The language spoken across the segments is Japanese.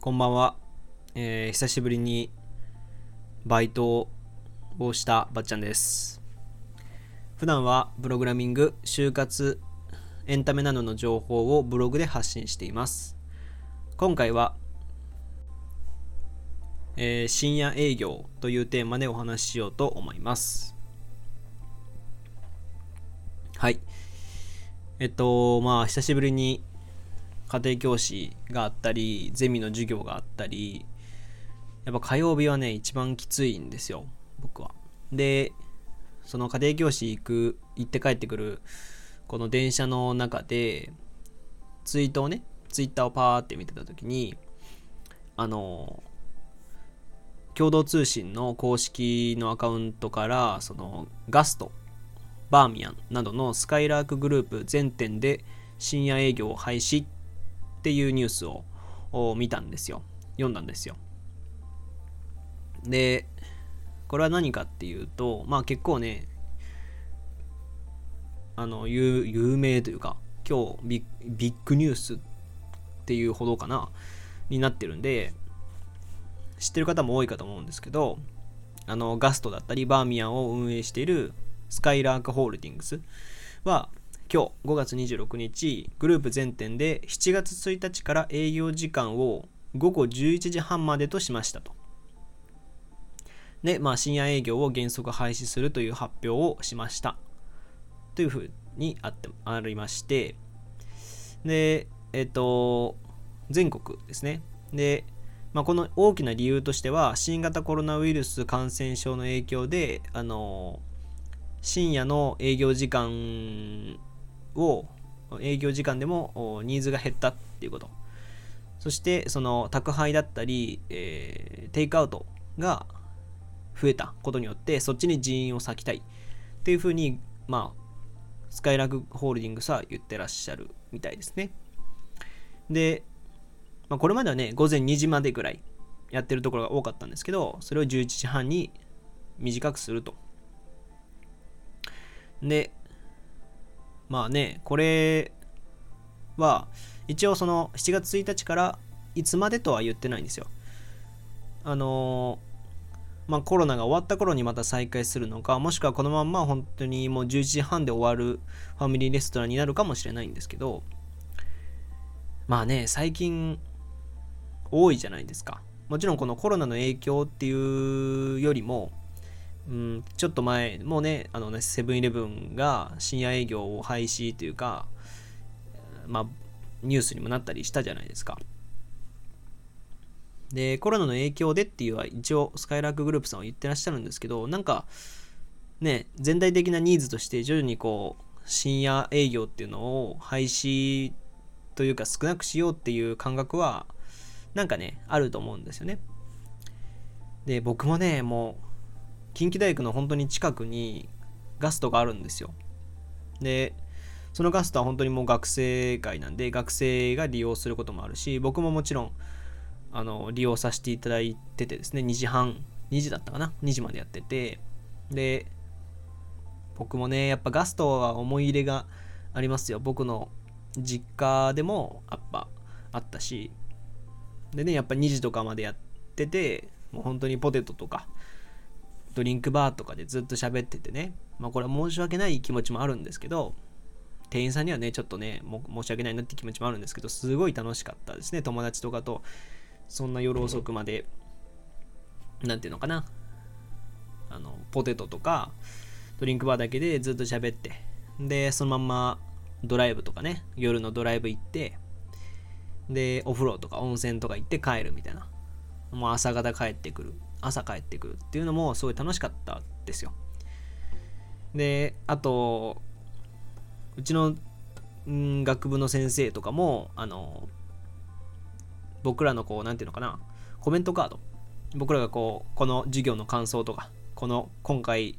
こんばんは、えー久しぶりにバイトをしたばっちゃんです。普段はプログラミング、就活、エンタメなどの情報をブログで発信しています。今回は、えー深夜営業というテーマでお話ししようと思います。はい。えっと、まあ、久しぶりに家庭教師があったり、ゼミの授業があったり、やっぱ火曜日はね、一番きついんですよ、僕は。で、その家庭教師行く、行って帰ってくる、この電車の中で、ツイートをね、ツイッターをパーって見てた時に、あの、共同通信の公式のアカウントから、そのガスト、バーミヤンなどのスカイラークグループ全店で深夜営業を廃止っっていうニュースを見たんですよ。読んだんですよ。で、これは何かっていうと、まあ結構ね、あの、有有名というか、今日ビビッグニュースっていうほどかな、になってるんで、知ってる方も多いかと思うんですけど、あの、ガストだったり、バーミヤンを運営しているスカイラークホールディングスは、今日5月26日、グループ全店で7月1日から営業時間を午後11時半までとしましたと。で、まあ、深夜営業を原則廃止するという発表をしました。というふうにあってありまして、で、えっと、全国ですね。で、まあ、この大きな理由としては、新型コロナウイルス感染症の影響で、あの、深夜の営業時間を営業時間でもニーズが減ったっていうこと。そしてその宅配だったり、えーテイクアウトが増えたことによってそっちに人員を割きたいっていうふうにまあスカイラークホールディングスは言ってらっしゃるみたいですね。で、まあ、これまではね午前2時までぐらいやってるところが多かったんですけどそれを11時半に短くすると。で、まあね、これは、一応その7月1日からいつまでとは言ってないんですよ。あのーまあコロナが終わった頃にまた再開するのか、もしくはこのまんま本当にもう11時半で終わるファミリーレストランになるかもしれないんですけど、まあね、最近多いじゃないですか。もちろんこのコロナの影響っていうよりも、うん、ちょっと前、もうね、あのね、セブンイレブンが深夜営業を廃止というか、まあ、ニュースにもなったりしたじゃないですか。で、コロナの影響でっていうのは一応、スカイラークグループさんは言ってらっしゃるんですけど、なんか、ね、全体的なニーズとして徐々にこう、深夜営業っていうのを廃止というか少なくしようっていう感覚は、なんかね、あると思うんですよね。で、僕もね、もう、近畿大学の本当に近くにガストがあるんですよ。で、そのガストは本当にもう学生街なんで、学生が利用することもあるし、僕ももちろん、あの、利用させていただいててですね、2時半、2時だったかな ?2 時までやってて、で、僕もね、やっぱガストは思い入れがありますよ。僕の実家でもやっぱあったし、でね、やっぱ2時とかまでやってて、もう本当にポテトとか、ドリンクバーとかでずっと喋っててね、まあこれは申し訳ない気持ちもあるんですけど、店員さんにはね、ちょっとね、申し訳ないなって気持ちもあるんですけど、すごい楽しかったですね、友達とかと、そんな夜遅くまで、なんていうのかな、あの、ポテトとか、ドリンクバーだけでずっと喋って、で、そのまんまドライブとかね、夜のドライブ行って、で、お風呂とか温泉とか行って帰るみたいな。もう朝方帰ってくる。朝帰ってくるっていうのもすごい楽しかったですよ。で、あと、うちの、ん学部の先生とかも、あの、僕らのこう、なんていうのかな、コメントカード。僕らがこう、この授業の感想とか、この今回、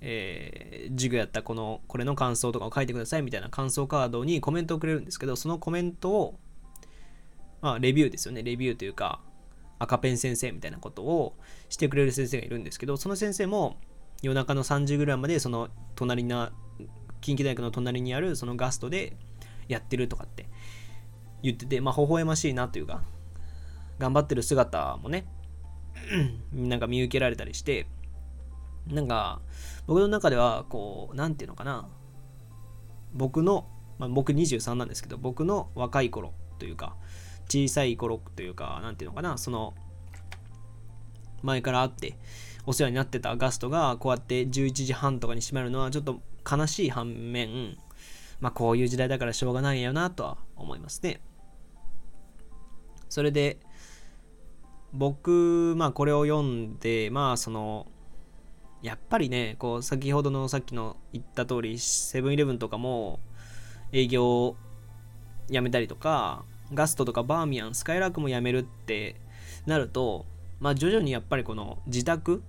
えー授業やったこの、これの感想とかを書いてくださいみたいな感想カードにコメントをくれるんですけど、そのコメントを、まあ、レビューですよね。レビューというか、赤ペン先生みたいなことをしてくれる先生がいるんですけど、その先生も夜中の3時ぐらいまでその隣な、近畿大学の隣にあるそのガストでやってるとかって言ってて、まあ、微笑ましいなというか、頑張ってる姿もね、なんか見受けられたりして、なんか、僕の中では、こう、なんていうのかな、僕の、まあ、僕23なんですけど、僕の若い頃というか、小さい頃というか、なんていうのかな、その、前からあって、お世話になってたガストが、こうやって11時半とかに閉まるのは、ちょっと悲しい反面、まあ、こういう時代だからしょうがないよなとは思いますね。それで、僕、まあ、これを読んで、まあ、その、やっぱりね、こう、先ほどのさっきの言った通り、セブンイレブンとかも営業をやめたりとか、ガストとかバーミヤン、スカイラークもやめるってなると、まあ、徐々にやっぱりこの自宅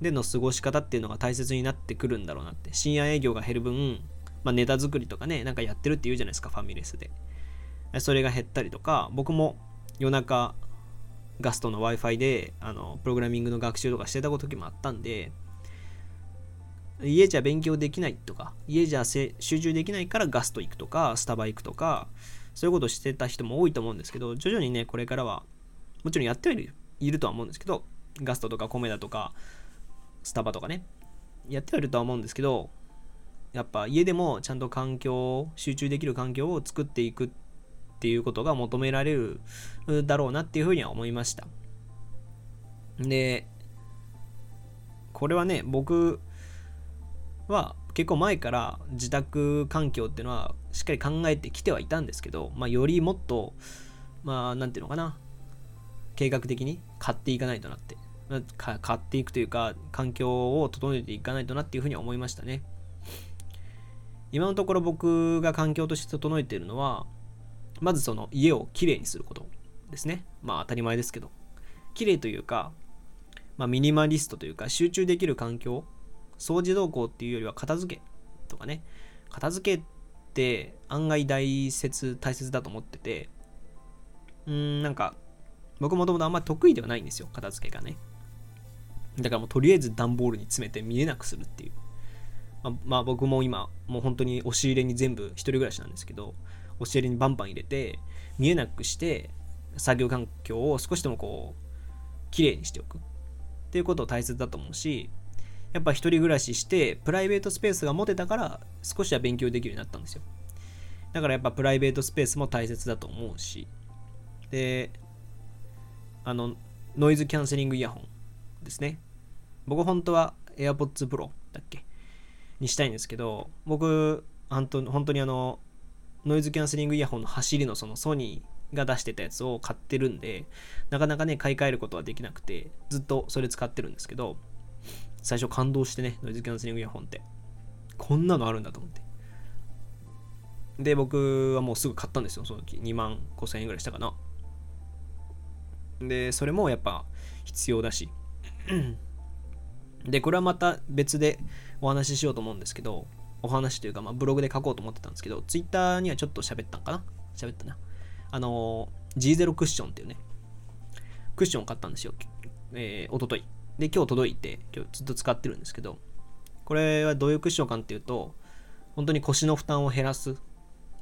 での過ごし方っていうのが大切になってくるんだろうなって。深夜営業が減る分、まあ、ネタ作りとかね、なんかやってるって言うじゃないですか、ファミレスで。それが減ったりとか、僕も夜中、ガストの Wi-Fi であのプログラミングの学習とかしてた時もあったんで、家じゃ勉強できないとか、家じゃ集中できないからガスト行くとか、スタバ行くとか、そういうことをしてた人も多いと思うんですけど、徐々にね、これからは、もちろんやってはいるいるとは思うんですけど、ガストとかコメダとか、スタバとかね、やってはいるとは思うんですけど、やっぱ家でもちゃんと環境、集中できる環境を作っていくっていうことが求められるだろうなっていうふうには思いました。で、これはね、僕は結構前から自宅環境っていうのはしっかり考えてきてはいたんですけど、まあ、よりもっと、まあ、なんていうのかな、計画的に買っていかないとなって、買っていくというか、環境を整えていかないとなっていうふうに思いましたね。今のところ僕が環境として整えているのは、まずその家をきれいにすることですね。まあ当たり前ですけど。きれいというか、まあ、ミニマリストというか集中できる環境掃除動向っていうよりは片付けとかね。片付けって案外大切大切だと思ってて。うーんなんか僕もともとあんまり得意ではないんですよ。片付けがね。だからもうとりあえず段ボールに詰めて見えなくするっていう。まあ、まあ、僕も今もう本当に押し入れに全部一人暮らしなんですけど押し入れにバンバン入れて見えなくして作業環境を少しでもこう綺麗にしておくっていうことを大切だと思うしやっぱ一人暮らししてプライベートスペースが持てたから少しは勉強できるようになったんですよ。だからやっぱプライベートスペースも大切だと思うし。であのノイズキャンセリングイヤホンですね。僕本当は AirPods Pro だっけ？にしたいんですけど僕本当本当にあのノイズキャンセリングイヤホンの走りのそのソニーが出してたやつを買ってるんでなかなかね買い替えることはできなくてずっとそれ使ってるんですけど最初感動してねノイズキャンセリングイヤホンってこんなのあるんだと思ってで僕はもうすぐ買ったんですよその時2万5000円ぐらいしたかなでそれもやっぱ必要だしでこれはまた別でお話ししようと思うんですけどお話というか、まあ、ブログで書こうと思ってたんですけど、ツイッターにはちょっと喋ったんかな？喋ったな。あの G0 クッションっていうね、クッションを買ったんですよ。えー、おととい。で、今日届いて、今日ずっと使ってるんですけど、これはどういうクッションかっていうと、本当に腰の負担を減らす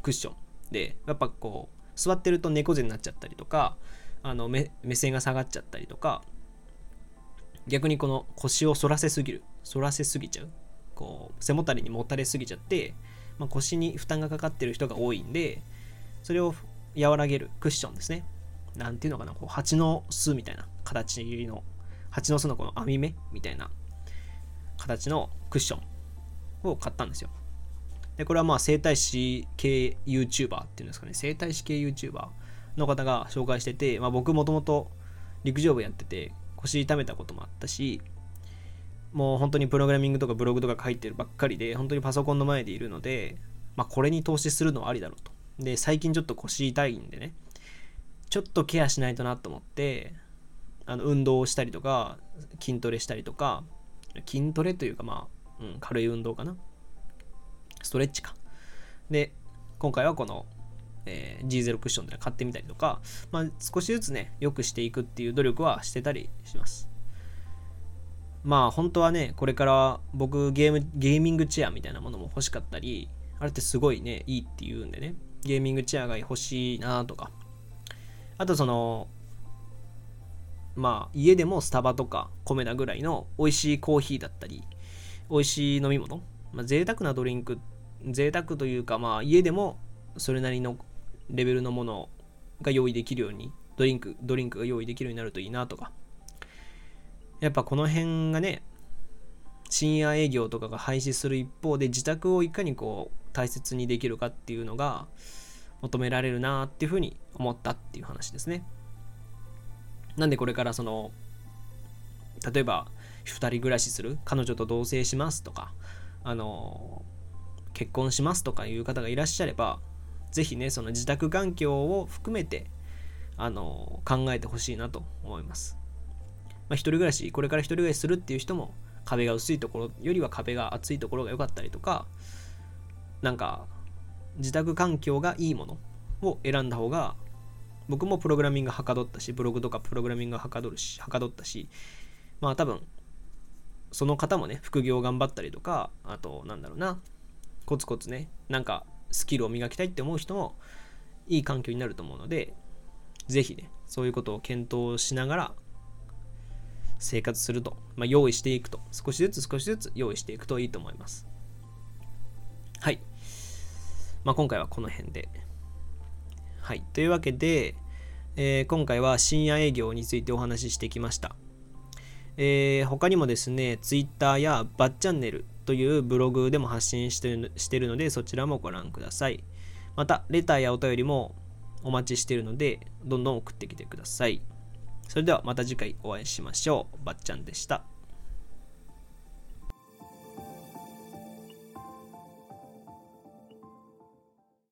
クッション。で、やっぱこう、座ってると猫背になっちゃったりとか、あの目線が下がっちゃったりとか、逆にこの腰を反らせすぎる、反らせすぎちゃうこう背もたれにもたれすぎちゃって、まあ、腰に負担がかかってる人が多いんでそれを和らげるクッションですね。なんていうのかなこう蜂の巣みたいな形の蜂の巣のこの網目みたいな形のクッションを買ったんですよでこれはまあ整体師系 YouTuber っていうんですかね整体師系 YouTuber の方が紹介してて、まあ、僕もともと陸上部やってて腰痛めたこともあったしもう本当にプログラミングとかブログとか書いてるばっかりで、本当にパソコンの前でいるので、まあ、これに投資するのはありだろうと。で、最近ちょっと腰痛いんでね、ちょっとケアしないとなと思って、あの運動をしたりとか、筋トレしたりとか、筋トレというか、まあ、うん、軽い運動かな。ストレッチか。で、今回はこの、えー、G0 クッションで買ってみたりとか、まあ、少しずつね、良くしていくっていう努力はしてたりします。まあ本当はね、これから僕ゲーム、ゲーミングチェアみたいなものも欲しかったり、あれってすごいね、いいって言うんでね、ゲーミングチェアが欲しいなとか、あとその、まあ家でもスタバとかコメダぐらいの美味しいコーヒーだったり美味しい飲み物、まあ、贅沢なドリンク贅沢というかまあ家でもそれなりのレベルのものが用意できるようにドリンクドリンクが用意できるようになるといいなとかやっぱこの辺がね深夜営業とかが廃止する一方で自宅をいかにこう大切にできるかっていうのが求められるなっていうふうに思ったっていう話ですね。なんでこれからその例えば2人暮らしする彼女と同棲しますとかあの結婚しますとかいう方がいらっしゃれば是非ねその自宅環境を含めてあの考えてほしいなと思います。まあ、一人暮らしこれから一人暮らしするっていう人も壁が薄いところよりは壁が厚いところが良かったりとかなんか自宅環境がいいものを選んだ方が僕もプログラミングはかどったしブログとかプログラミングはかどるしはかどったしまあ多分その方もね副業頑張ったりとかあとなんだろうなコツコツねなんかスキルを磨きたいって思う人もいい環境になると思うので是非ねそういうことを検討しながら生活すると、まあ、用意していくと少しずつ少しずつ用意していくといいと思いますはい。まあ、今回はこの辺で。はい。というわけで、えー、今回は深夜営業についてお話ししてきました。えー、他にもですね、Twitter やバッチャンネルというブログでも発信してるしてるので、そちらもご覧ください。また、レターやお便りもお待ちしてるので、どんどん送ってきてください。それではまた次回お会いしましょう。ばっちゃんでした。